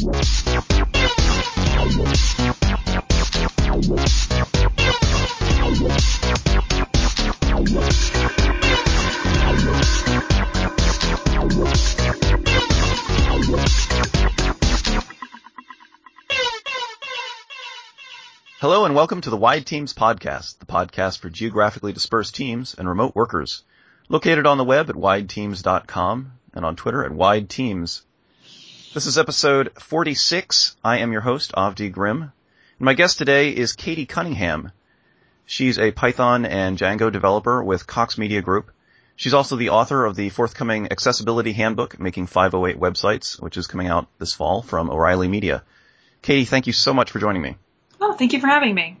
Hello and welcome to the Wide Teams Podcast, the podcast for geographically dispersed teams and remote workers. Located on the web at wideteams.com and on Twitter at wideteams. This is episode 46. I am your host, Avdi Grimm. And my guest today is Katie Cunningham. She's a Python and Django developer with Cox Media Group. She's also the author of the forthcoming Accessibility Handbook, Making 508 Websites, which is coming out this fall from O'Reilly Media. Katie, thank you so much for joining me. Oh, thank you for having me.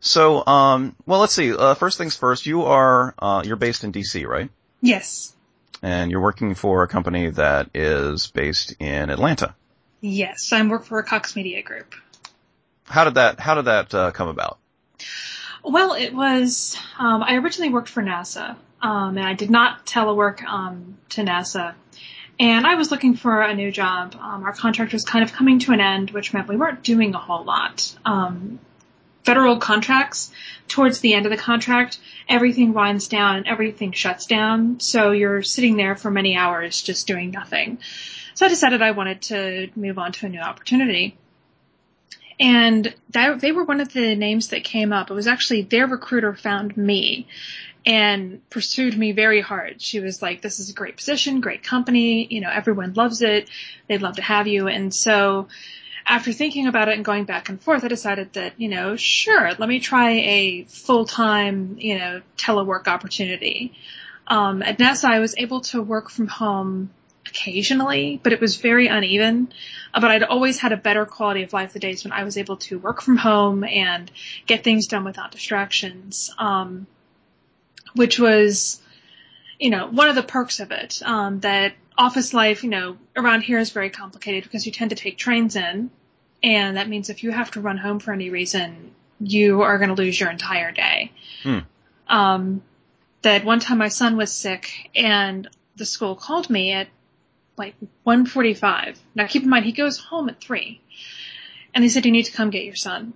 So, um, well, let's see. Uh, first things first. You are uh, you're based in DC, right? Yes. And you're working for a company that is based in Atlanta. Yes, I work for a Cox Media Group. How did that How did that uh, come about? Well, it was. Um, I originally worked for NASA, um, and I did not telework um, to NASA. And I was looking for a new job. Um, our contract was kind of coming to an end, which meant we weren't doing a whole lot. Federal contracts, towards the end of the contract, everything winds down and everything shuts down. So you're sitting there for many hours just doing nothing. So I decided I wanted to move on to a new opportunity. And that, they were one of the names that came up. It was actually their recruiter found me and pursued me very hard. She was like, this is a great position, great company, you know, everyone loves it. They'd love to have you. And so after thinking about it and going back and forth, I decided that, you know, sure, let me try a full-time, you know, telework opportunity. Um, at NASA, I was able to work from home occasionally, but it was very uneven. Uh, but I'd always had a better quality of life the days when I was able to work from home and get things done without distractions. Um, which was, you know, one of the perks of it. Um, that office life, you know, around here is very complicated because you tend to take trains in, and that means if you have to run home for any reason, you are going to lose your entire day. Hmm. Um, that one time my son was sick, and the school called me at like 1:45. Now keep in mind he goes home at three, and they said you need to come get your son.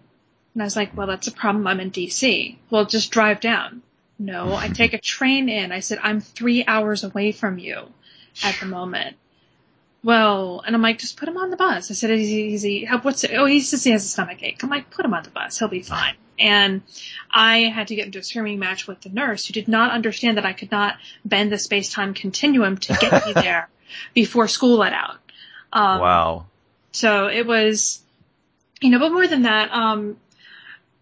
And I was like, well, that's a problem. I'm in DC. Well, just drive down. No, I take a train in. I said, I'm three hours away from you at the moment. Well, and I'm like, just put him on the bus. I said, is he, is he what's it? Oh, he says he has a stomach ache. I'm like, put him on the bus. He'll be fine. And I had to get into a screaming match with the nurse who did not understand that I could not bend the space-time continuum to get me there before school let out. Um, wow. So it was, you know, but more than that, um,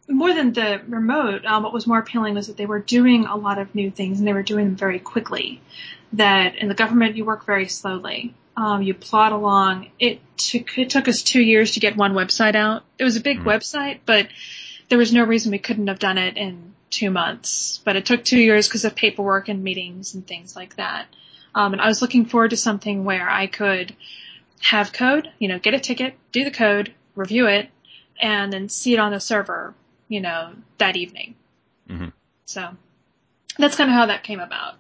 more than the remote, um, what was more appealing was that they were doing a lot of new things and they were doing them very quickly. That in the government you work very slowly. Um, you plod along. It took it took us two years to get one website out. It was a big mm. website, but there was no reason we couldn't have done it in two months. But it took two years because of paperwork and meetings and things like that. Um, and I was looking forward to something where I could have code, you know, get a ticket, do the code, review it, and then see it on the server you know, that evening. Mm-hmm. So that's kind of how that came about.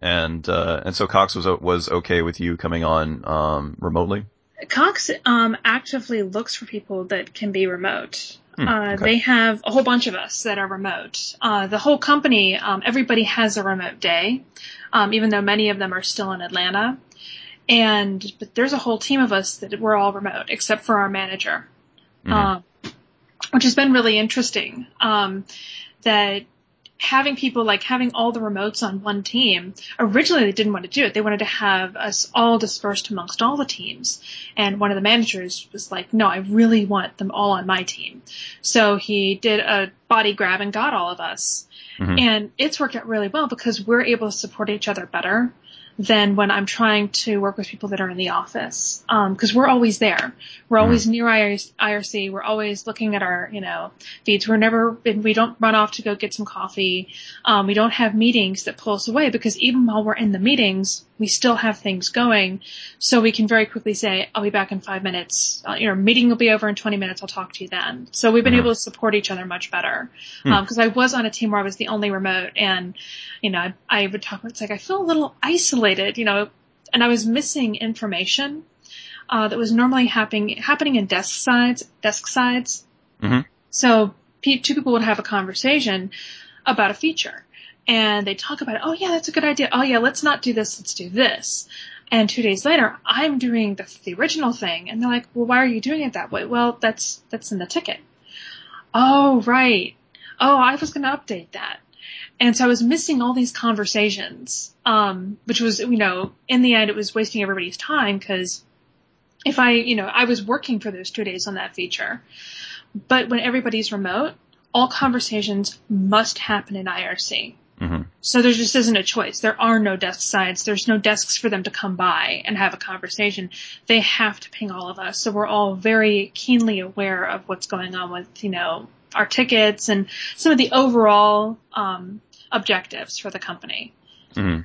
And uh, and so Cox was was okay with you coming on um, remotely. Cox um, actively looks for people that can be remote. Hmm, uh, okay. They have a whole bunch of us that are remote. Uh, the whole company, um, everybody has a remote day, um, even though many of them are still in Atlanta. And but there's a whole team of us that we're all remote except for our manager. Mm-hmm. Um, which has been really interesting. Um, that having people like having all the remotes on one team originally they didn't want to do it. They wanted to have us all dispersed amongst all the teams. And one of the managers was like no i really want them all on my team. So he did a body grab and got all of us. Mm-hmm. and it's worked out really well because we're able to support each other better than when I'm trying to work with people that are in the office. Um, cause we're always there. We're always mm. near IRC. We're always looking at our, you know, feeds. We're never, we don't run off to go get some coffee. Um, we don't have meetings that pull us away because even while we're in the meetings, we still have things going. So we can very quickly say, I'll be back in five minutes. Uh, your meeting will be over in 20 minutes. I'll talk to you then. So we've been mm. able to support each other much better. Mm. Um, cause I was on a team where I was the only remote and, you know, I, I would talk, it's like, I feel a little isolated, you know, and I was missing information. uh, that was normally happening happening in desk sides desk sides. Mhm. So pe- two people would have a conversation about a feature, and they talk about it. Oh yeah, that's a good idea. Oh yeah, let's not do this. Let's do this. And two days later, I'm doing the, the original thing, and they're like, "Well, why are you doing it that way?" Well, that's that's in the ticket. Oh right. Oh, I was going to update that. And so I was missing all these conversations, um, which was, you know, in the end, it was wasting everybody's time because if I, you know, I was working for those two days on that feature. But when everybody's remote, all conversations must happen in IRC. hmm So there just isn't a choice. There are no desk sides. There's no desks for them to come by and have a conversation. They have to ping all of us. So we're all very keenly aware of what's going on with, you know, our tickets and some of the overall um, objectives for the company. hmm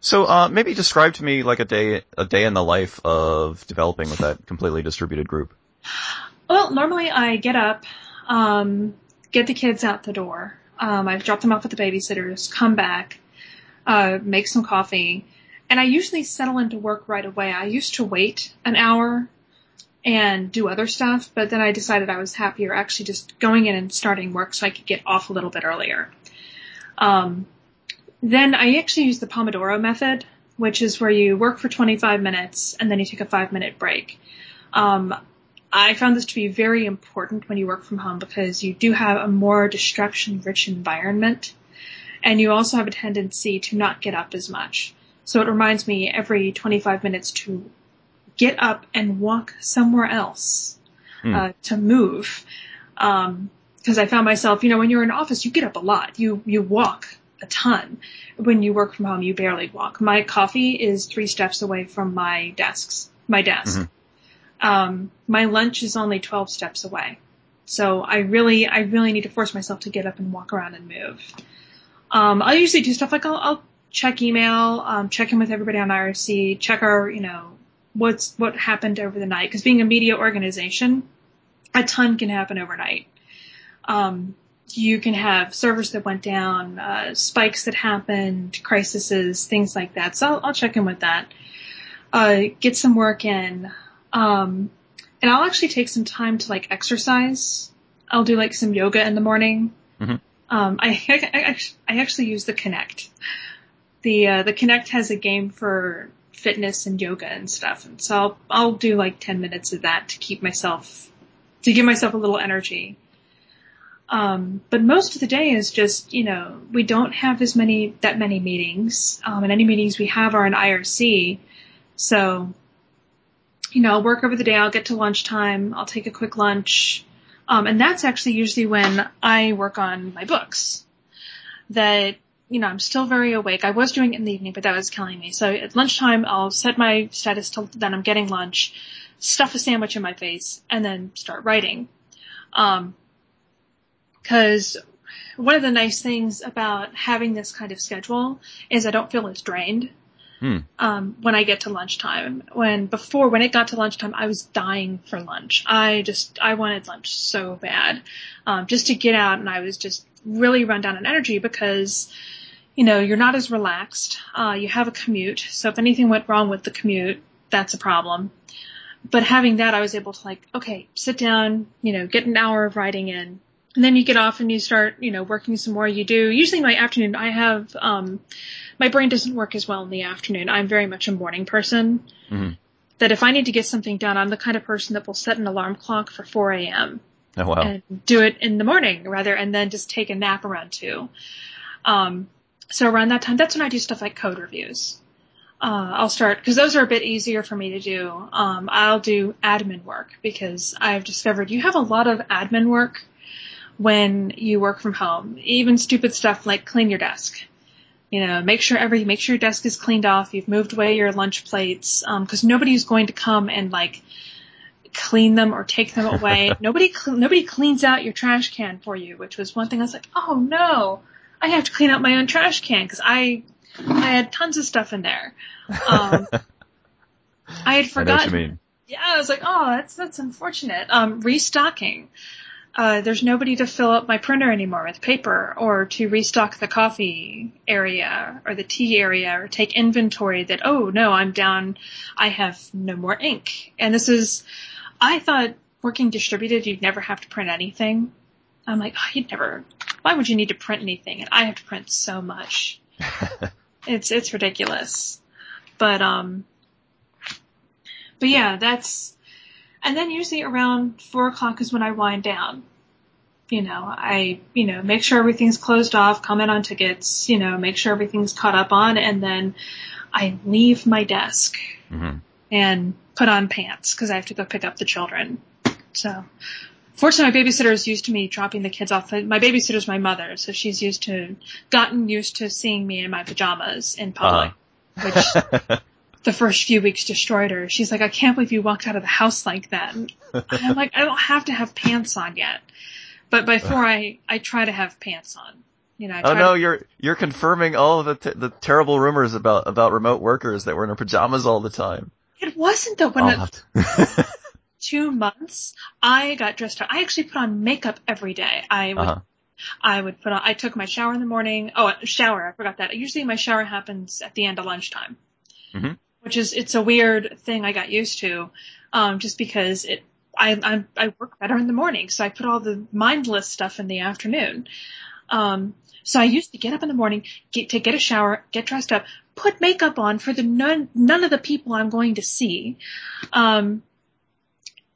So, uh, maybe describe to me like a day, a day in the life of developing with that completely distributed group. Well, normally I get up, um, get the kids out the door. Um, I drop them off at the babysitters, come back, uh, make some coffee, and I usually settle into work right away. I used to wait an hour and do other stuff, but then I decided I was happier actually just going in and starting work so I could get off a little bit earlier. Um, then I actually use the Pomodoro method, which is where you work for 25 minutes and then you take a five minute break. Um, I found this to be very important when you work from home because you do have a more distraction rich environment and you also have a tendency to not get up as much. So it reminds me every 25 minutes to get up and walk somewhere else, Hmm. uh, to move. Um, cause I found myself, you know, when you're in office, you get up a lot. You, you walk a ton. When you work from home, you barely walk. My coffee is three steps away from my desks, my desk. Mhm. Um, my lunch is only 12 steps away. So I really, I really need to force myself to get up and walk around and move. Um, I'll usually do stuff like I'll, I'll check email, um, check in with everybody on IRC, check our, you know, what's, what happened over the night. Cause being a media organization, a ton can happen overnight. Um, you can have servers that went down, uh, spikes that happened, crises, things like that. So I'll, I'll check in with that. Uh, get some work in. Um, and I'll actually take some time to like exercise. I'll do like some yoga in the morning. Mhm. Um, I, I, I, act- I actually use the Kinect. The, uh, the Kinect has a game for fitness and yoga and stuff. And so I'll, I'll do like 10 minutes of that to keep myself, to give myself a little energy. Um, but most of the day is just, you know, we don't have as many, that many meetings. Um, and any meetings we have are in IRC. So, you know, I'll work over the day, I'll get to lunchtime, I'll take a quick lunch. Um, and that's actually usually when I work on my books. That, you know, I'm still very awake. I was doing it in the evening, but that was killing me. So at lunchtime, I'll set my status to that I'm getting lunch, stuff a sandwich in my face, and then start writing. Um, cause one of the nice things about having this kind of schedule is I don't feel as drained Hmm. um, when I get to lunchtime. When before, when it got to lunchtime, I was dying for lunch. I just, I wanted lunch so bad, um, just to get out, and I was just really run down on energy because, you know, you're not as relaxed. Uh, you have a commute, so if anything went wrong with the commute, that's a problem. But having that, I was able to like, okay, sit down, you know, get an hour of writing in. And then you get off and you start, you know, working some more. You do, usually my afternoon, I have, um, my brain doesn't work as well in the afternoon. I'm very much a morning person. Mhm. That if I need to get something done, I'm the kind of person that will set an alarm clock for 4 a.m. Oh wow. and do it in the morning rather, and then just take a nap around two. Um, so around that time, that's when I do stuff like code reviews. Uh, I'll start because those are a bit easier for me to do. Um, I'll do admin work because I've discovered you have a lot of admin work when you work from home. Even stupid stuff like clean your desk. You know, make sure every make sure your desk is cleaned off. You've moved away your lunch plates because nobody's going to come and like clean them or take them away. nobody cl- nobody cleans out your trash can for you, which was one thing I was like, oh no, I have to clean out my own trash can because I I had tons of stuff in there. Um, I had I know what you forgotten mean. yeah, I was like, oh, that's that's unfortunate. Um, restocking. Uh, there's nobody to fill up my printer anymore with paper or to restock the coffee area or the tea area or take inventory that, oh no, I'm down. I have no more ink. And this is, I thought working distributed, you'd never have to print anything. I'm like, oh, you'd never, why would you need to print anything? And I have to print so much. it's, it's ridiculous. But, um, but yeah, that's, and then usually around four o'clock is when I wind down. You know, I, you know, make sure everything's closed off, comment on tickets, you know, make sure everything's caught up on, and then I leave my desk mm-hmm. and put on pants because I have to go pick up the children. So, fortunately, my babysitter is used to me dropping the kids off. My babysitter's my mother, so she's used to, gotten used to seeing me in my pajamas in public, uh-huh. which the first few weeks destroyed her. She's like, I can't believe you walked out of the house like that. And I'm like, I don't have to have pants on yet. But before I, I try to have pants on. You know, oh no, to... you're you're confirming all of the t- the terrible rumors about about remote workers that were in their pajamas all the time. It wasn't though. When it, two months, I got dressed up. I actually put on makeup every day. I would uh-huh. I would put on. I took my shower in the morning. Oh, shower. I forgot that. Usually my shower happens at the end of lunchtime. Mm-hmm which is it's a weird thing I got used to, um, just because it I I'm, I work better in the morning, so I put all the mindless stuff in the afternoon. Um, so I used to get up in the morning, get to get a shower, get dressed up, put makeup on for the none none of the people I'm going to see. Um,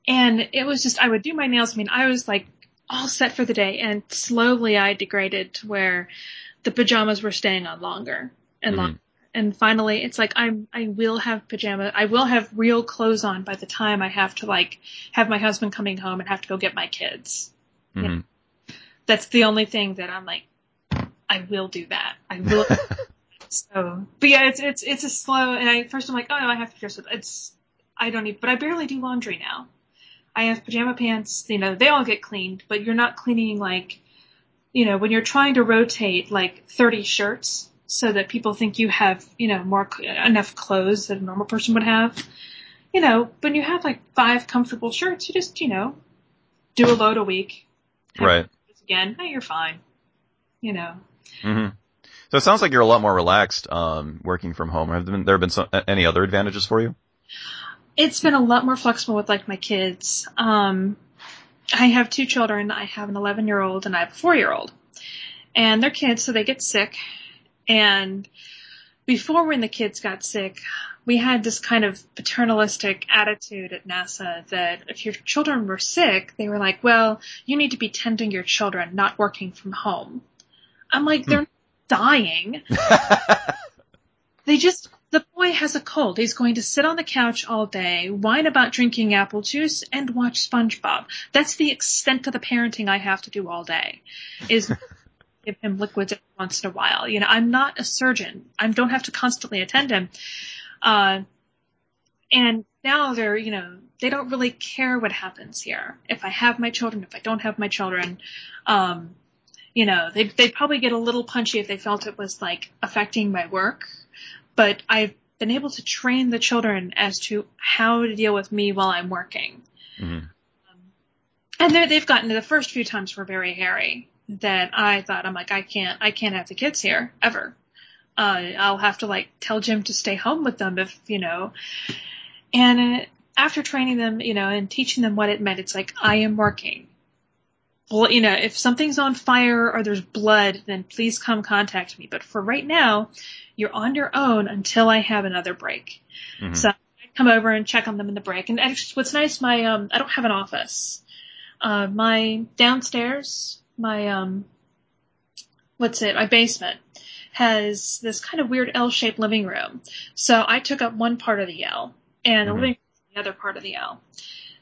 and it was just I would do my nails. I mean, I was like all set for the day, and slowly I degraded to where the pajamas were staying on longer and mm-hmm. longer and finally it's like I'm I will have pajama I will have real clothes on by the time I have to like have my husband coming home and have to go get my kids. Mm-hmm. You know? That's the only thing that I'm like I will do that. I will so but yeah it's it's it's a slow and I first I'm like, oh no, I have to dress up it's I don't need but I barely do laundry now. I have pajama pants, you know, they all get cleaned, but you're not cleaning like you know, when you're trying to rotate like 30 shirts, so that people think you have, you know, more enough clothes that a normal person would have. You know, when you have like five comfortable shirts, you just, you know, do a load a week. Right. Again, you're fine. You know. Mm-hmm. So it sounds like you're a lot more relaxed um, working from home. Have there been, there been some, any other advantages for you? It's been a lot more flexible with like my kids. Um, I have two children. I have an 11 year old and I have a four year old. And they're kids, so they get sick. And before when the kids got sick, we had this kind of paternalistic attitude at NASA that if your children were sick, they were like, well, you need to be tending your children, not working from home. I'm like, they're hmm. dying. they just, the boy has a cold. He's going to sit on the couch all day, whine about drinking apple juice, and watch SpongeBob. That's the extent of the parenting I have to do all day. Is give him liquids every once in a while. You know, I'm not a surgeon. I don't have to constantly attend him. Uh, and now they're, you know, they don't really care what happens here. If I have my children, if I don't have my children, um, you know, they'd, they'd probably get a little punchy if they felt it was like affecting my work. But I've been able to train the children as to how to deal with me while I'm working. Mm-hmm. Um, and they've gotten the first few times were very hairy that I thought I'm like I can't I can't have the kids here ever. Uh, I'll have to like tell Jim to stay home with them if you know. And uh, after training them, you know, and teaching them what it meant, it's like I am working. Well, you know, if something's on fire or there's blood, then please come contact me. But for right now, you're on your own until I have another break. Mm-hmm. So I come over and check on them in the break. And actually, what's nice, my um, I don't have an office. Uh, my downstairs my um what's it my basement has this kind of weird L-shaped living room. So I took up one part of the L and the mm-hmm. living room the other part of the L.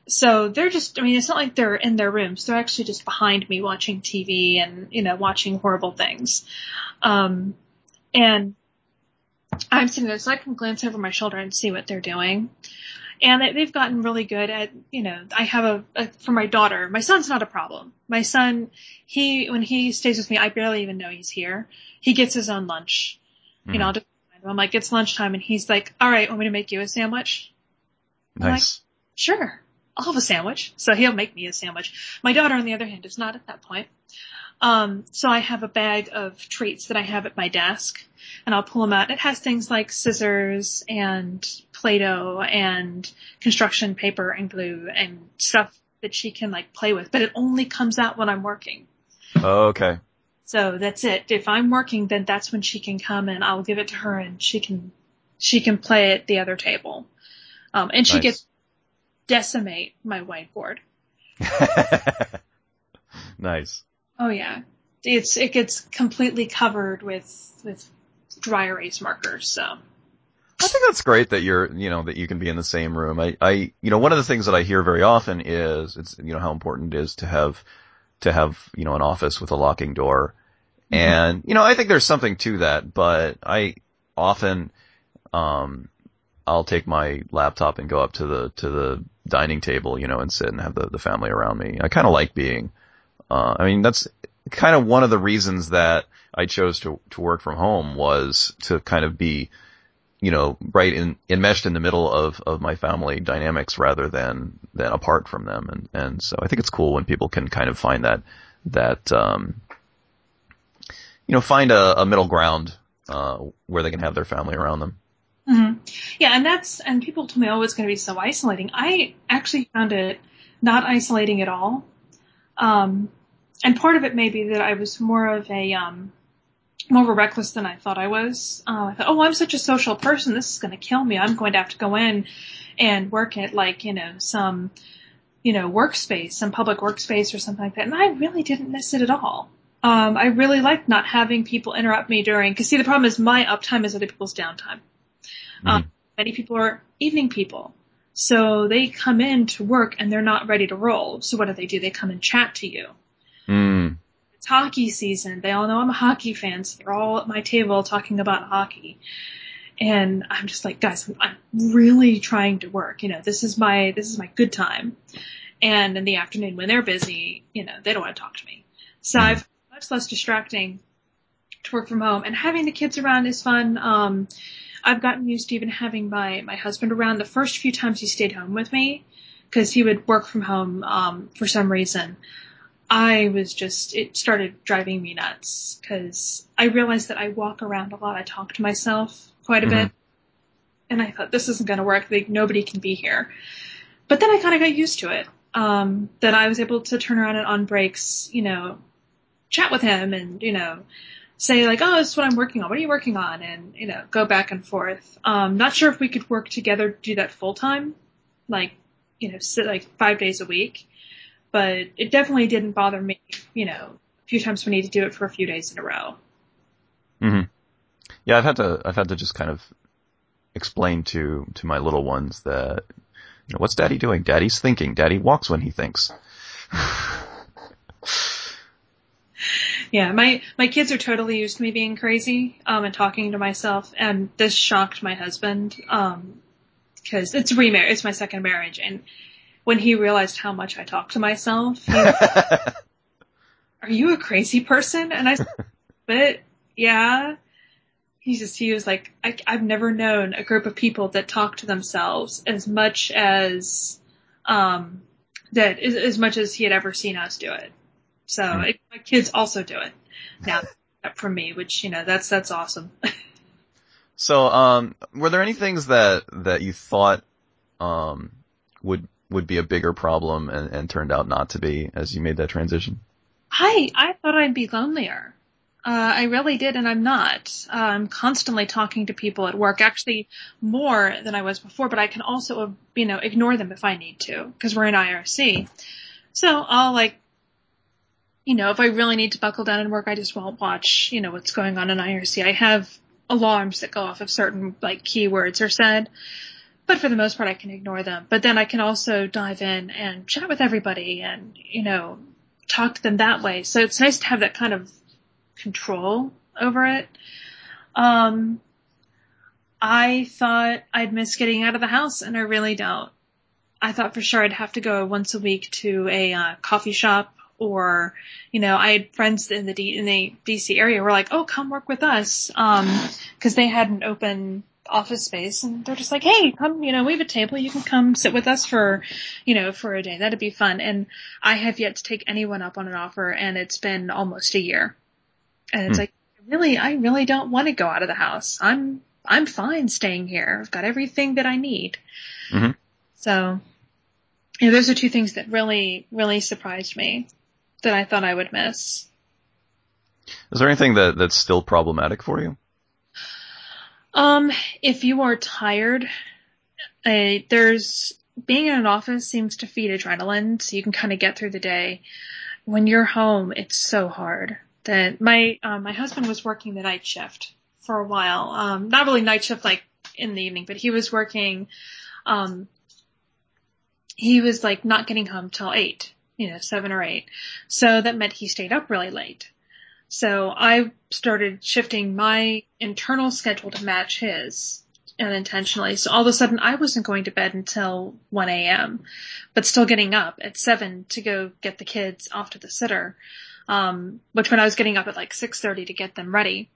So they're just I mean it's not like they're in their rooms. They're actually just behind me watching TV and you know watching horrible things. Um and I'm sitting there so I can glance over my shoulder and see what they're doing and they've gotten really good at you know i have a, a, for my daughter my son's not a problem. My son he when he stays with me i barely even know he's here. He gets his own lunch. Mm. you know hmm. I'll just, i'm like it's lunchtime and he's like all right want me to make you a sandwich? Nice like, sure I'll have a sandwich. So he'll make me a sandwich. My daughter, on the other hand, is not at that point. Um, so I have a bag of treats that I have at my desk and I'll pull them out. It has things like scissors and Play-Doh and construction paper and glue and stuff that she can like play with, but it only comes out when I'm working. Oh, okay. So that's it. If I'm working, then that's when she can come and I'll give it to her and she can, she can play at the other table. Um, and she Nice. gets decimate my whiteboard. nice. Oh yeah. It's, it gets completely covered with, with dry erase markers. So I think that's great that you're, you know, that you can be in the same room. I, I, you know, one of the things that I hear very often is, it's, you know, how important it is to have, to have, you know, an office with a locking door. And, you know, I think there's something to that, but I often, um, I'll take my laptop and go up to the, to the dining table, you know, and sit and have the, the family around me. I kind of like being, uh, I mean, that's kind of one of the reasons that I chose to, to work from home was to kind of be, you know, right in, enmeshed in the middle of, of my family dynamics rather than, than apart from them. And, and so I think it's cool when people can kind of find that, that, um, you know, find a, a middle ground, uh, where they can have their family around them. Hmm Yeah, and that's and people told me, oh, it's going to be so isolating. I actually found it not isolating at all. Um, and part of it may be that I was more of a um, more of a reckless than I thought I was. Uh, I thought, oh, I'm such a social person. This is going to kill me. I'm going to have to go in and work at like you know some you know workspace, some public workspace or something like that. And I really didn't miss it at all. Um, I really liked not having people interrupt me during. Because see, the problem is my uptime is other people's downtime. Um, many people are evening people. So they come in to work and they're not ready to roll. So what do they do? They come and chat to you. Mm. It's hockey season. They all know I'm a hockey fan, so they're all at my table talking about hockey. And I'm just like, guys, I'm really trying to work. You know, this is my, this is my good time. And in the afternoon when they're busy, you know, they don't want to talk to me. So I've much less distracting to work from home and having the kids around is fun. Um, I've gotten used to even having my, my husband around the first few times he stayed home with me because he would work from home, um, for some reason. I was just, it started driving me nuts because I realized that I walk around a lot. I talk to myself quite a Mhm. bit. And I thought, this isn't going to work. Like, nobody can be here. But then I kind of got used to it. Um, that I was able to turn around and on breaks, you know, chat with him and, you know, say like, oh, this is what I'm working on. What are you working on? And, you know, go back and forth. Um, not sure if we could work together to do that full time, like, you know, sit like five days a week, but it definitely didn't bother me, you know, a few times we need to do it for a few days in a row. hmm Yeah, I've had to, I've had to just kind of explain to, to my little ones that, you know, what's daddy doing? Daddy's thinking. Daddy walks when he thinks. Yeah, my my kids are totally used to me being crazy um, and talking to myself, and this shocked my husband because it's remarriage. It's my second marriage, and when he realized how much I talk to myself, he, are you a crazy person? And I said, but yeah. He just he was like, I, I've never known a group of people that talk to themselves as much as um that as, as much as he had ever seen us do it. So Hmm. it, my kids also do it now from me, which you know that's that's awesome. So, um, were there any things that, that you thought, um, would, would be a bigger problem and, and turned out not to be as you made that transition? I I thought I'd be lonelier. Uh, I really did, and I'm not. Uh, I'm constantly talking to people at work, actually more than I was before. But I can also, you know, ignore them if I need to, because we're in IRC. So I'll like, you know, if I really need to buckle down and work, I just won't watch, you know, what's going on in IRC. I have alarms that go off if certain like keywords are said. But for the most part, I can ignore them. But then I can also dive in and chat with everybody and, you know, talk to them that way. So it's nice to have that kind of control over it. Um, I thought I'd miss getting out of the house and I really don't. I thought for sure I'd have to go once a week to a uh, coffee shop or, you know, I had friends in the D, in the DC area who were like, oh, come work with us. Um, cause they had an open office space and they're just like, Hey, come, you know, we have a table. You can come sit with us for, you know, for a day. That'd be fun. And I have yet to take anyone up on an offer and it's been almost a year. And it's Hmm. like, really, I really don't want to go out of the house. I'm, I'm fine staying here. I've got everything that I need. Mhm. So, you know, those are two things that really, really surprised me that I thought I would miss. Is there anything that that's still problematic for you? Um, if you are tired, uh, there's being in an office seems to feed adrenaline, so you can kind of get through the day. When you're home, it's so hard. That my uh, my husband was working the night shift for a while. Um, not really night shift like in the evening, but he was working. Um, he was like not getting home till eight, you know, seven or eight. So that meant he stayed up really late. So I started shifting my internal schedule to match his unintentionally. So all of a sudden I wasn't going to bed until 1 a.m., but still getting up at 7 to go get the kids off to the sitter. Um, which when I was getting up at like 6.30 to get them ready.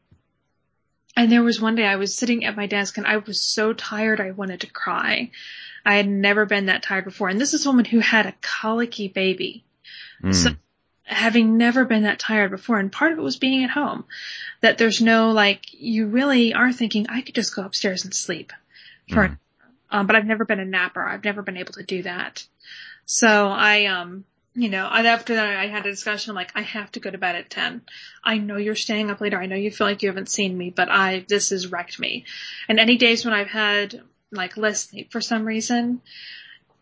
And there was one day I was sitting at my desk and I was so tired I wanted to cry. I had never been that tired before. And this is a woman who had a colicky baby Mm. So- having never been that tired before. And part of it was being at home. That there's no like, you really are thinking, I could just go upstairs and sleep for Mhm. um, but I've never been a napper. I've never been able to do that. So I, um, you know, after that I had a discussion. I'm like, I have to go to bed at 10. I know you're staying up later. I know you feel like you haven't seen me, but I, this has wrecked me. And any days when I've had like less sleep for some reason,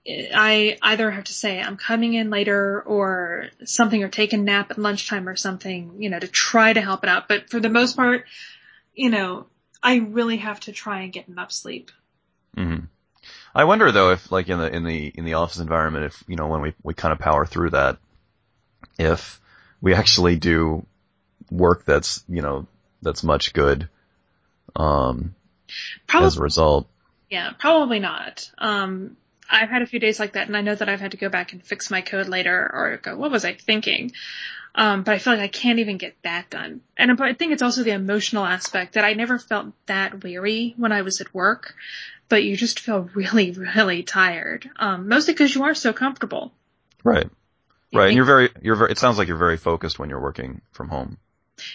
I either have to say I'm coming in later or something or take a nap at lunchtime or something, you know, to try to help it out. But for the most part, you know, I really have to try and get enough sleep. hmm I wonder though if like in the in the in the office environment, if you know when we we kind of power through that, if we actually do work that's you know that's much good um, Probably as a result. Yeah, probably not. Um, I've had a few days like that, and I know that I've had to go back and fix my code later, or go, what was I thinking? Um, but I feel like I can't even get that done. And I think it's also the emotional aspect that I never felt that weary when I was at work, but you just feel really, really tired. Um, mostly because you are so comfortable. Right. You Right. And you're very you're very. It sounds like you're very focused when you're working from home.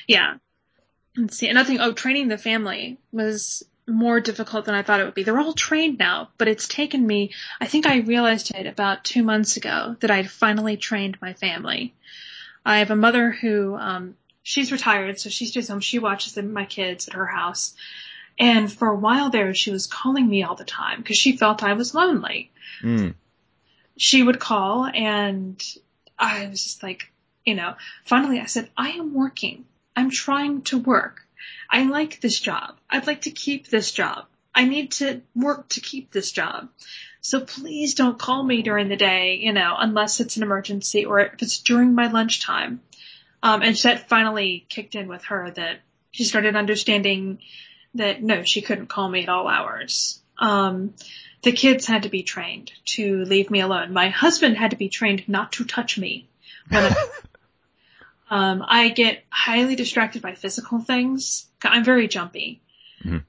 Yeah. Let's see. Another thing, oh, training the family was more difficult than I thought it would be. They're all trained now, but it's taken me, I think I realized it about two months ago that I'd finally trained my family. I have a mother who, um, she's retired, so she stays home. She watches them, my kids at her house. And for a while there, she was calling me all the time because she felt I was lonely Mm. she would call and I was just like, you know, finally I said, I am working. I'm trying to work. I like this job. I'd like to keep this job. I need to work to keep this job. So please don't call me during the day, you know, unless it's an emergency or if it's during my lunchtime. Um, and that finally kicked in with her that she started understanding that no, she couldn't call me at all hours. Um, the kids had to be trained to leave me alone. My husband had to be trained not to touch me. When I, um, I get highly distracted by physical things. I'm very jumpy. Mhm. Um,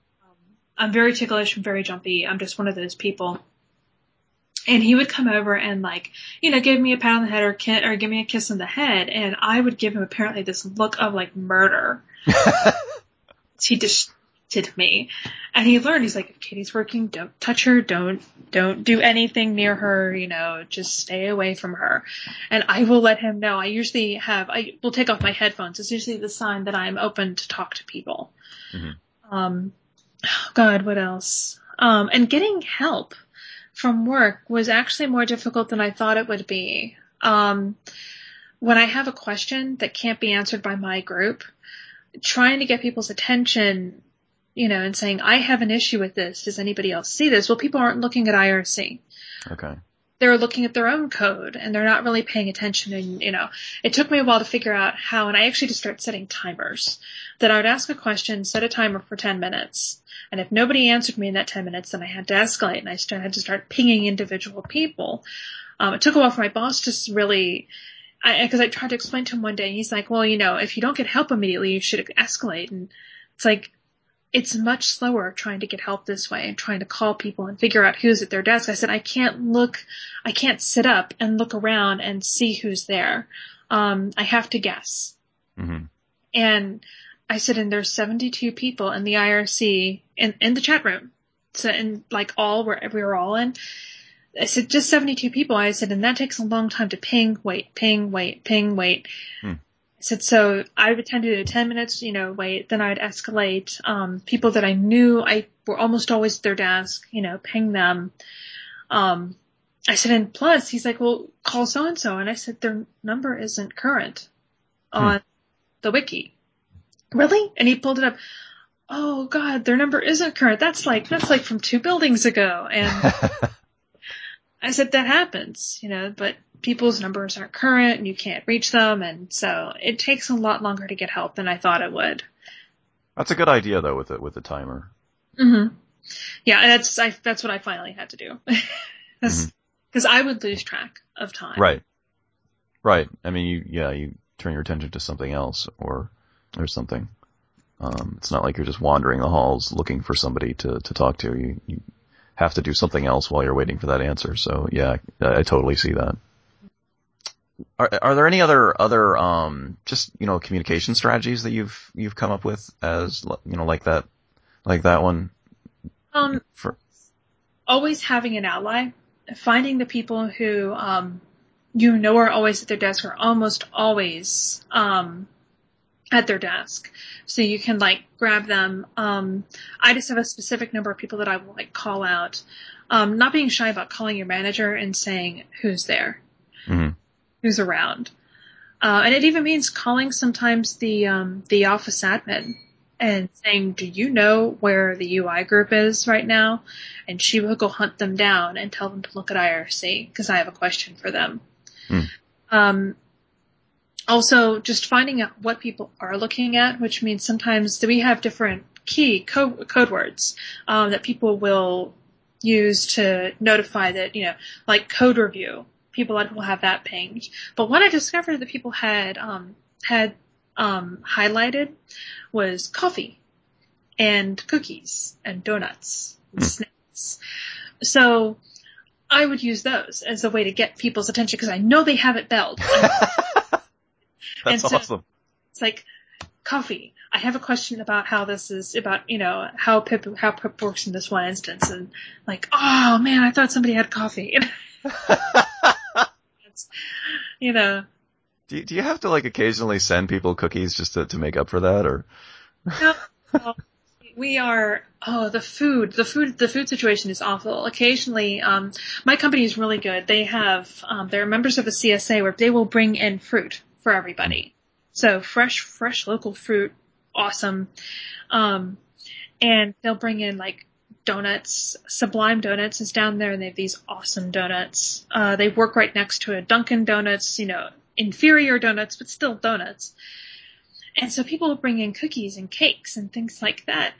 I'm very ticklish. I'm very jumpy. I'm just one of those people. And he would come over and like, you know, give me a pat on the head or ki- or give me a kiss on the head, and I would give him apparently this look of like murder. he just did me. And he learned, he's like, if Katie's working, don't touch her, don't, don't do anything near her, you know, just stay away from her. And I will let him know. I usually have, I will take off my headphones. It's usually the sign that I'm open to talk to people. Mhm. Um, oh God, what else? Um, and getting help from work was actually more difficult than I thought it would be. Um, when I have a question that can't be answered by my group, trying to get people's attention, you know, and saying, I have an issue with this. Does anybody else see this? Well, people aren't looking at IRC. okay. They're looking at their own code and they're not really paying attention. And, you know, it took me a while to figure out how, and I actually just started setting timers that I would ask a question, set a timer for 10 minutes. And if nobody answered me in that 10 minutes, then I had to escalate and I had to start pinging individual people. Um, it took a while for my boss to really, because I, tried to explain to him one day, and he's like, "Well, you know, if you don't get help immediately, you should escalate." And it's like, it's much slower trying to get help this way and trying to call people and figure out who's at their desk. I said, I can't look, I can't sit up and look around and see who's there. Um, I have to guess. Mm-hmm. And I said, and there's 72 people in the IRC in, in the chat room. So, and like all, where we were all in. I said, just 72 people. I said, and that takes a long time to ping, wait, ping, wait, ping, wait. Hmm. Said, so I would tend to do 10 minutes, you know, wait, then I'd escalate, um, people that I knew I were almost always at their desk, you know, ping them. Um, I said, and plus, he's like, well, call so and so. And I said, their number isn't current on the wiki. Really? And he pulled it up. Oh God, their number isn't current. That's like, that's like from two buildings ago. And I said, that happens, you know, but people's numbers aren't current and you can't reach them. And so it takes a lot longer to get help than I thought it would. That's a good idea though with it, with the timer. hmm Yeah. That's, I, that's what I finally had to do. Cause, cause I would lose track of time. Right. Right. I mean, you, yeah, you turn your attention to something else or, or something. Um, it's not like you're just wandering the halls looking for somebody to, to talk to. You, you have to do something else while you're waiting for that answer. So yeah, I, I totally see that. Are, are there any other, other, um, just, you know, communication strategies that you've, you've come up with as, you know, like that, like that one? Um, For, always having an ally, finding the people who, um, you know are always at their desk or almost always, um, at their desk. So you can like grab them. Um, I just have a specific number of people that I will like call out. Um, not being shy about calling your manager and saying who's there, Mhm. who's around. Uh, and it even means calling sometimes the, um, the office admin and saying, do you know where the UI group is right now? And she will go hunt them down and tell them to look at IRC because I have a question for them. Hmm. Um, also just finding out what people are looking at, which means sometimes that we have different key code, code words um, that people will use to notify that you know, like code review. People will have that pinged. But what I discovered that people had um, had um, highlighted was coffee and cookies and donuts and Hmm. snacks. So I would use those as a way to get people's attention because I know they have it belled. That's And so- awesome. It's like coffee. I have a question about how this is about, you know, how pip how pip works in this one instance, and like, oh man, I thought somebody had coffee. You know, do, you, do you have to like occasionally send people cookies just to, to make up for that or? no, no, we are. Oh, the food, the food, the food situation is awful. Occasionally, um, my company is really good. They have, um, they're members of a CSA where they will bring in fruit for everybody. So fresh, fresh local fruit, awesome. Um, and they'll bring in like donuts. Sublime Donuts is down there and they have these awesome donuts. Uh, they work right next to a Dunkin' Donuts, you know, inferior donuts, but still donuts. And so people will bring in cookies and cakes and things like that.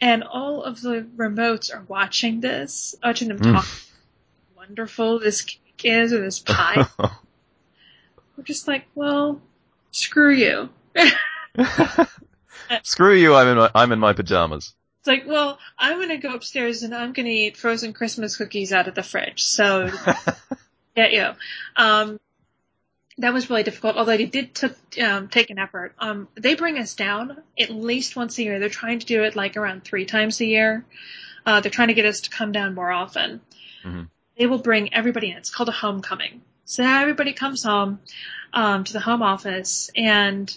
And all of the remotes are watching this, watching them Mm. talk how wonderful this cake is or this pie. We're just like, well, screw you. Screw you! I'm in my I'm in my pajamas. It's like, well, I'm gonna go upstairs and I'm gonna eat frozen Christmas cookies out of the fridge. So, get you. Um, that was really difficult, although they did took, um, take an effort. Um, they bring us down at least once a year. They're trying to do it like around three times a year. Uh, they're trying to get us to come down more often. Mhm. They will bring everybody in. It's called a homecoming. So everybody comes home, um, to the home office and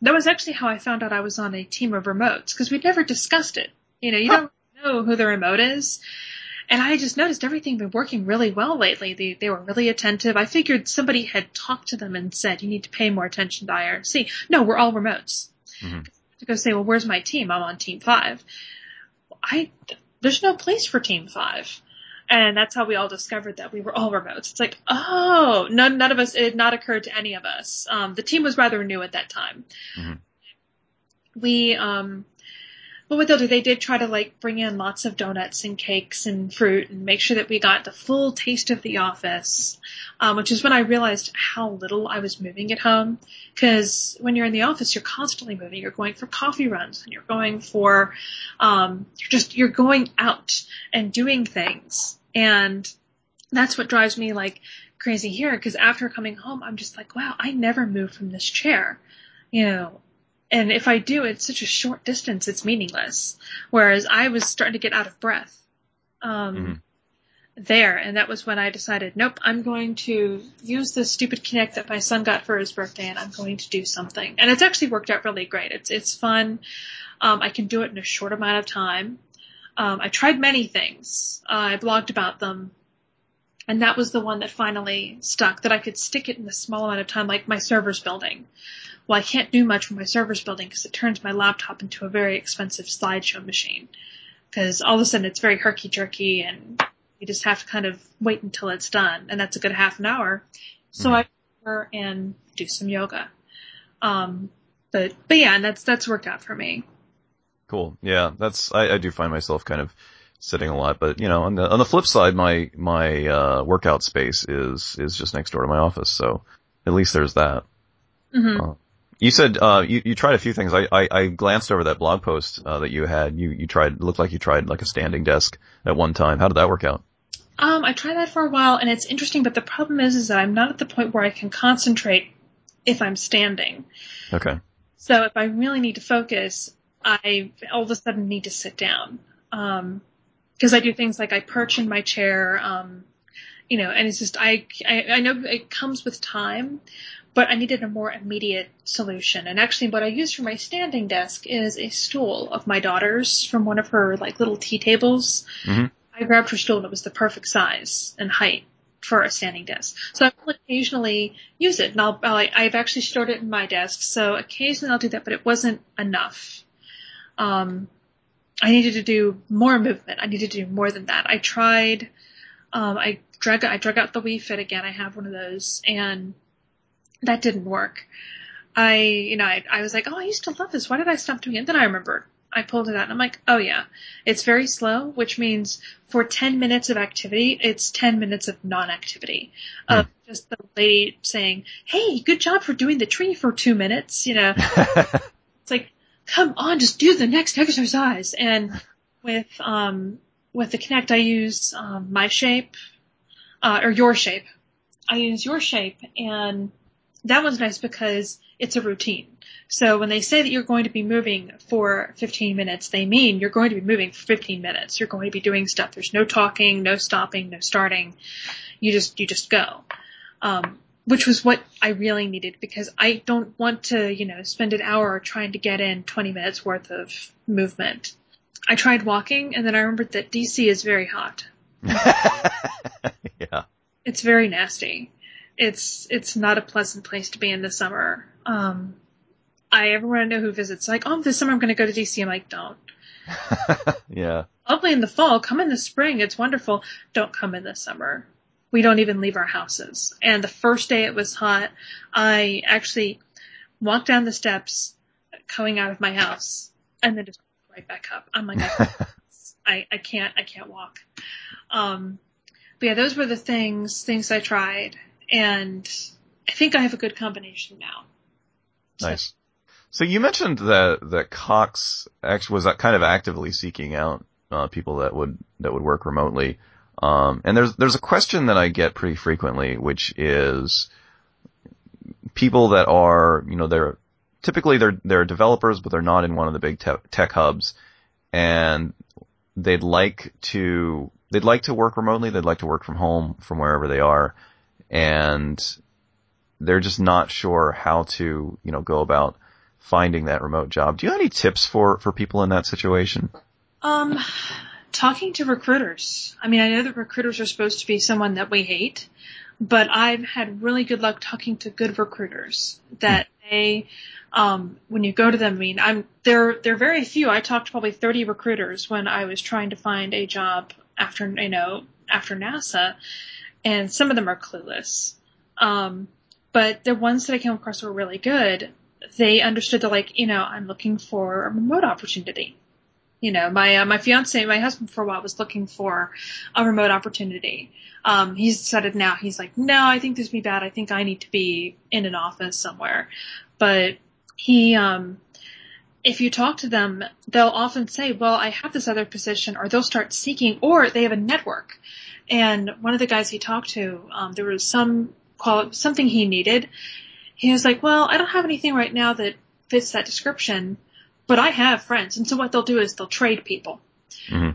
that was actually how I found out I was on a team of remotes because we'd never discussed it. You know, you Huh. don't know who the remote is. And I just noticed everything been working really well lately. They, they were really attentive. I figured somebody had talked to them and said, you need to pay more attention to IRC. No, we're all remotes. Mhm. To go say, well, where's my team? I'm on team five. I, there's no place for team five. And that's how we all discovered that we were all remotes. It's like, oh, none, none of us, it had not occurred to any of us. Um, the team was rather new at that time. Mhm. We, um, But what they'll do, they did try to like bring in lots of donuts and cakes and fruit and make sure that we got the full taste of the office, um, which is when I realized how little I was moving at home. Cause when you're in the office, you're constantly moving. You're going for coffee runs and you're going for, um, you're just, you're going out and doing things. And that's what drives me like crazy here. Cause after coming home, I'm just like, wow, I never moved from this chair. You know, and if I do, it's such a short distance, it's meaningless. Whereas I was starting to get out of breath. Um, mm-hmm. There, and that was when I decided, nope, I'm going to use this stupid Kinect that my son got for his birthday, and I'm going to do something. And it's actually worked out really great. It's it's fun. Um, I can do it in a short amount of time. Um, I tried many things. Uh, I blogged about them, and that was the one that finally stuck. That I could stick it in a small amount of time, like my server's building well, I can't do much with my server's building because it turns my laptop into a very expensive slideshow machine. Because all of a sudden it's very herky jerky and you just have to kind of wait until it's done, and that's a good half an hour. So mm-hmm. I prefer and do some yoga. Um, but but yeah, and that's that's worked out for me. Cool. Yeah, that's I, I do find myself kind of sitting a lot, but you know, on the on the flip side, my my uh, workout space is is just next door to my office, so at least there's that. Mm-hmm. Uh, you said uh, you you tried a few things. I, I, I glanced over that blog post uh, that you had. You you tried looked like you tried like a standing desk at one time. How did that work out? Um, I tried that for a while, and it's interesting. But the problem is, is that I'm not at the point where I can concentrate if I'm standing. Okay. So if I really need to focus, I all of a sudden need to sit down. Um, because I do things like I perch in my chair. Um, you know, and it's just I, I I know it comes with time, but I needed a more immediate solution. And actually what I use for my standing desk is a stool of my daughter's from one of her like little tea tables. Mm-hmm. I grabbed her stool and it was the perfect size and height for a standing desk. So I will occasionally use it and I'll, I'll I've actually stored it in my desk. So occasionally I'll do that, but it wasn't enough. Um, I needed to do more movement. I needed to do more than that. I tried, um, I drug, I drug out the Wii Fit again. I have one of those and that didn't work. I, you know, I, I was like, oh, I used to love this. Why did I stop doing it? Then I remembered. I pulled it out and I'm like, oh yeah, it's very slow, which means for 10 minutes of activity, it's 10 minutes of non-activity. Hmm. Of just the lady saying, hey, good job for doing the tree for two minutes, you know. it's like, come on, just do the next exercise. And with, um, with the Kinect, I use, um, my shape, uh, or your shape. I use your shape and that one's nice because it's a routine. So when they say that you're going to be moving for 15 minutes, they mean you're going to be moving for 15 minutes. You're going to be doing stuff. There's no talking, no stopping, no starting. You just, you just go. Um, which was what I really needed because I don't want to, you know, spend an hour trying to get in 20 minutes worth of movement. I tried walking and then I remembered that DC is very hot. yeah. It's very nasty it's it's not a pleasant place to be in the summer. Um, I everyone I know who visits like, oh, this summer I'm going to go to DC. I'm like, don't. yeah. Lovely in the fall. Come in the spring. It's wonderful. Don't come in the summer. We don't even leave our houses. And the first day it was hot, I actually walked down the steps coming out of my house and then just right back up. I'm like, I, I can't, I can't walk. Um, but yeah, those were the things, things I tried and I think I have a good combination now. So. Nice. So you mentioned that that Cox actually was kind of actively seeking out uh, people that would that would work remotely. Um, and there's there's a question that I get pretty frequently, which is people that are you know they're typically they're they're developers, but they're not in one of the big te- tech hubs, and they'd like to they'd like to work remotely. They'd like to work from home from wherever they are, and they're just not sure how to, you know, go about finding that remote job. Do you have any tips for, for people in that situation? Um, talking to recruiters. I mean, I know that recruiters are supposed to be someone that we hate, but I've had really good luck talking to good recruiters that hmm. they, um, when you go to them, I mean, I'm, they're, they're very few. I talked to probably 30 recruiters when I was trying to find a job after, you know, after NASA and some of them are clueless. Um, but the ones that I came across were really good. They understood that, like, you know, I'm looking for a remote opportunity. You know, my uh, my fiance, my husband for a while was looking for a remote opportunity. Um, he's decided now. He's like, no, I think this would be bad. I think I need to be in an office somewhere. But he, um, if you talk to them, they'll often say, well, I have this other position, or they'll start seeking, or they have a network. And one of the guys he talked to, um, there was some qual- something he needed. He was like, well, I don't have anything right now that fits that description, but I have friends. And so what they'll do is they'll trade people. hmm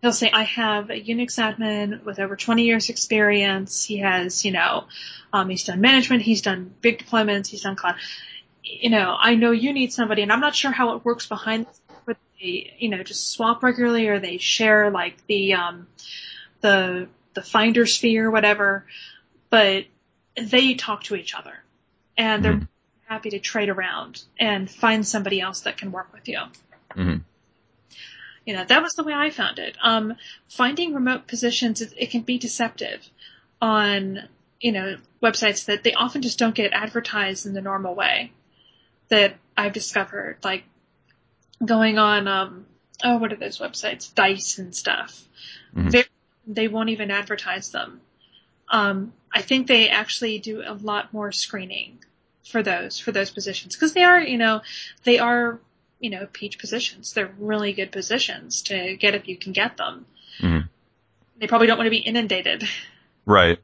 They'll say, I have a Unix admin with over 20 years experience. He has, you know, um, he's done management, he's done big deployments, he's done cloud. You know, I know you need somebody and I'm not sure how it works behind, but they, you know, just swap regularly or they share like the, um, the, the finder sphere, or whatever, but they talk to each other and they're Mhm. Happy to trade around and find somebody else that can work with you. hmm You know, that was the way I found it. Um, finding remote positions, it, it can be deceptive on, you know, websites that they often just don't get advertised in the normal way that I've discovered, like going on, um, oh, what are those websites? Dice and stuff. Mhm. Very, they won't even advertise them. Um, I think they actually do a lot more screening for those, for those positions. Cause they are, you know, they are, you know, peach positions. They're really good positions to get if you can get them. Mhm. They probably don't want to be inundated. Right.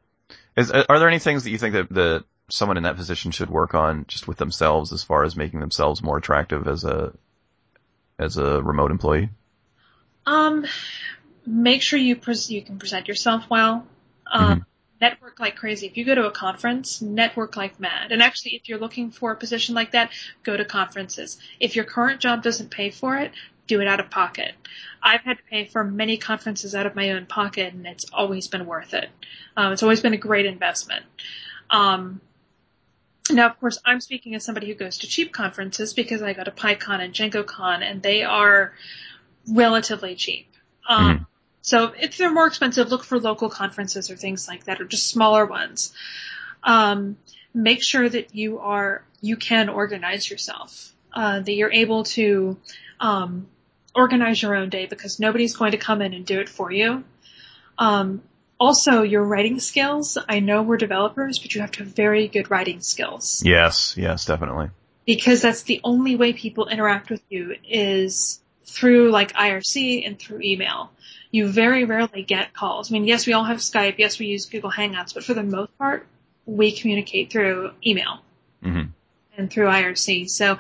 Is, are there any things that you think that, that someone in that position should work on just with themselves as far as making themselves more attractive as a, as a remote employee? Um, make sure you pres- you can present yourself well. Um, Network like crazy. If you go to a conference, network like mad. And actually, if you're looking for a position like that, go to conferences. If your current job doesn't pay for it, do it out of pocket. I've had to pay for many conferences out of my own pocket, and it's always been worth it. Um, it's always been a great investment. Um, now, of course, I'm speaking as somebody who goes to cheap conferences because I go to PyCon and DjangoCon, and they are relatively cheap. Um, Mhm. So if they're more expensive, look for local conferences or things like that, or just smaller ones. Um, make sure that you are you can organize yourself, uh, that you're able to um, organize your own day because nobody's going to come in and do it for you. Um, also, your writing skills. I know we're developers, but you have to have very good writing skills Yes. Yes, definitely. because that's the only way people interact with you is through like IRC and through email. You very rarely get calls. I mean, yes, we all have Skype. Yes, we use Google Hangouts, but for the most part, we communicate through email hmm and through IRC. So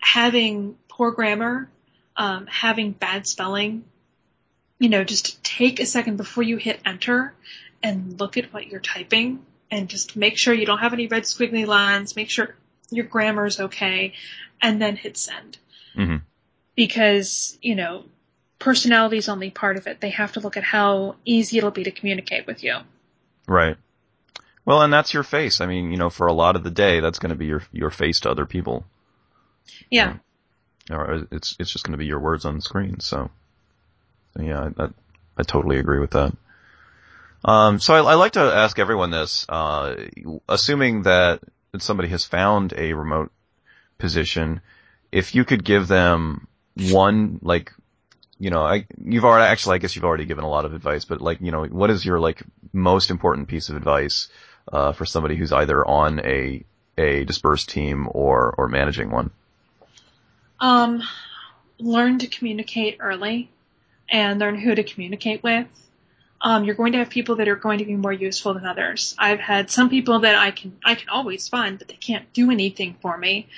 having poor grammar, um, having bad spelling, you know, just take a second before you hit enter and look at what you're typing and just make sure you don't have any red squiggly lines, make sure your grammar is okay, and then hit send. hmm Because, you know, personality is only part of it. They have to look at how easy it'll be to communicate with you. Right. Well, and that's your face. I mean, you know, for a lot of the day, that's going to be your your face to other people. Yeah. Or it's it's just going to be your words on the screen. So, so yeah, I, I, I totally agree with that. Um, so I, I like to ask everyone this, uh, assuming that somebody has found a remote position, if you could give them one, like, you know, I, you've already, actually, I guess you've already given a lot of advice, but like, you know, what is your like most important piece of advice, uh, for somebody who's either on a, a dispersed team or, or managing one? Um, learn to communicate early and learn who to communicate with. Um, you're going to have people that are going to be more useful than others. I've had some people that I can I can always find, but they can't do anything for me.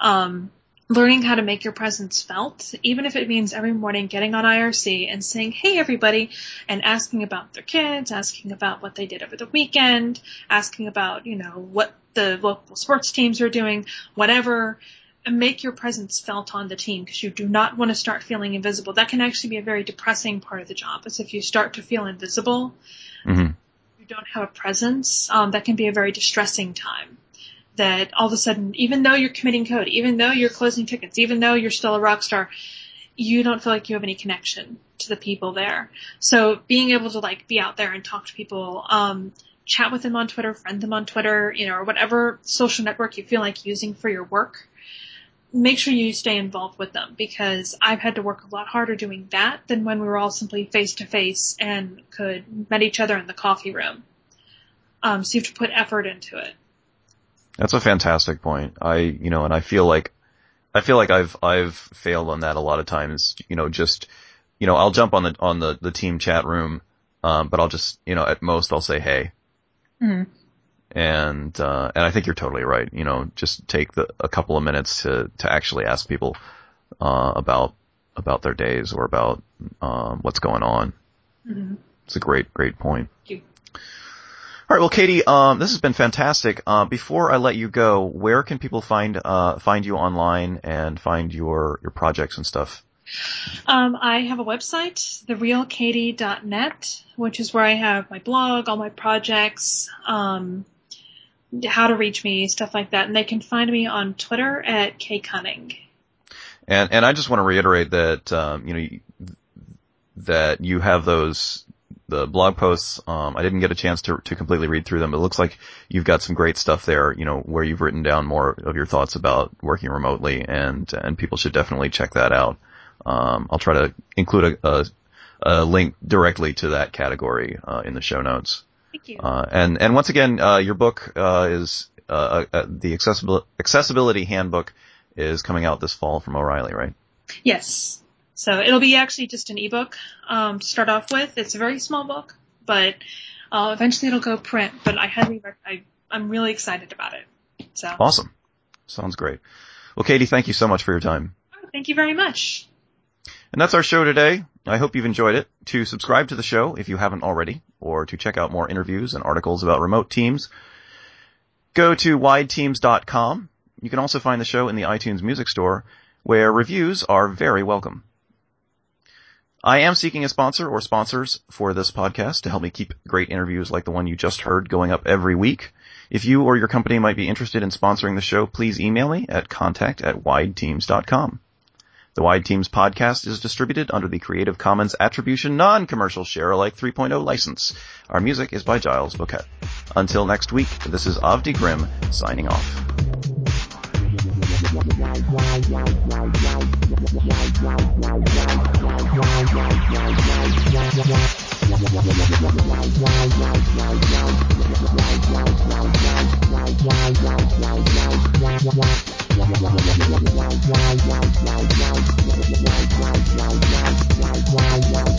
Um, learning how to make your presence felt, even if it means every morning getting on IRC and saying, "Hey, everybody," and asking about their kids, asking about what they did over the weekend, asking about you know what the local sports teams are doing, whatever and make your presence felt on the team because you do not want to start feeling invisible. That can actually be a very depressing part of the job. Is if you start to feel invisible, hmm you don't have a presence. Um, that can be a very distressing time. That all of a sudden, even though you're committing code, even though you're closing tickets, even though you're still a rock star, you don't feel like you have any connection to the people there. So being able to like be out there and talk to people, um, chat with them on Twitter, friend them on Twitter, you know, or whatever social network you feel like using for your work make sure you stay involved with them because I've had to work a lot harder doing that than when we were all simply face to face and could met each other in the coffee room. Um, so you have to put effort into it. That's a fantastic point. I, you know, and I feel like, I feel like I've, I've failed on that a lot of times, you know, just, you know, I'll jump on the, on the, the team chat room, um, but I'll just, you know, at most I'll say, hey. Mm-hmm. And, uh, and I think you're totally right. You know, just take the, a couple of minutes to, to actually ask people, uh, about, about their days or about, um, what's going on. Mm-hmm. It's a great, great point. Thank you. All right, well, Katie, um, this has been fantastic. Uh, before I let you go, where can people find uh, find you online and find your your projects and stuff? Um, I have a website, therealkatie.net, which is where I have my blog, all my projects, um, how to reach me, stuff like that. And they can find me on Twitter at kcunning. And and I just want to reiterate that um, you know that you have those the blog posts. Um, I didn't get a chance to to completely read through them, but it looks like you've got some great stuff there. You know where you've written down more of your thoughts about working remotely, and and people should definitely check that out. Um, I'll try to include a, a, a link directly to that category uh, in the show notes. Thank you. Uh, and and once again, uh, your book uh, is uh, uh, the accessibility accessibility handbook is coming out this fall from O'Reilly, right? Yes. So it'll be actually just an ebook um, to start off with. It's a very small book, but uh, eventually it'll go print. But I highly, rec- I, I'm really excited about it. So Awesome. Sounds great. Well, Katie, thank you so much for your time. thank you very much. And that's our show today. I hope you've enjoyed it. To subscribe to the show if you haven't already, or to check out more interviews and articles about remote teams, go to wideteams.com. You can also find the show in the iTunes Music Store, where reviews are very welcome. I am seeking a sponsor or sponsors for this podcast to help me keep great interviews like the one you just heard going up every week. If you or your company might be interested in sponsoring the show, please email me at contact at wideteams.com. The Wide Teams podcast is distributed under the Creative Commons Attribution Non-Commercial Share-alike 3.0 license. Our music is by Giles Bouquet. Until next week, this is Avdi Grimm signing off. Wow, wow.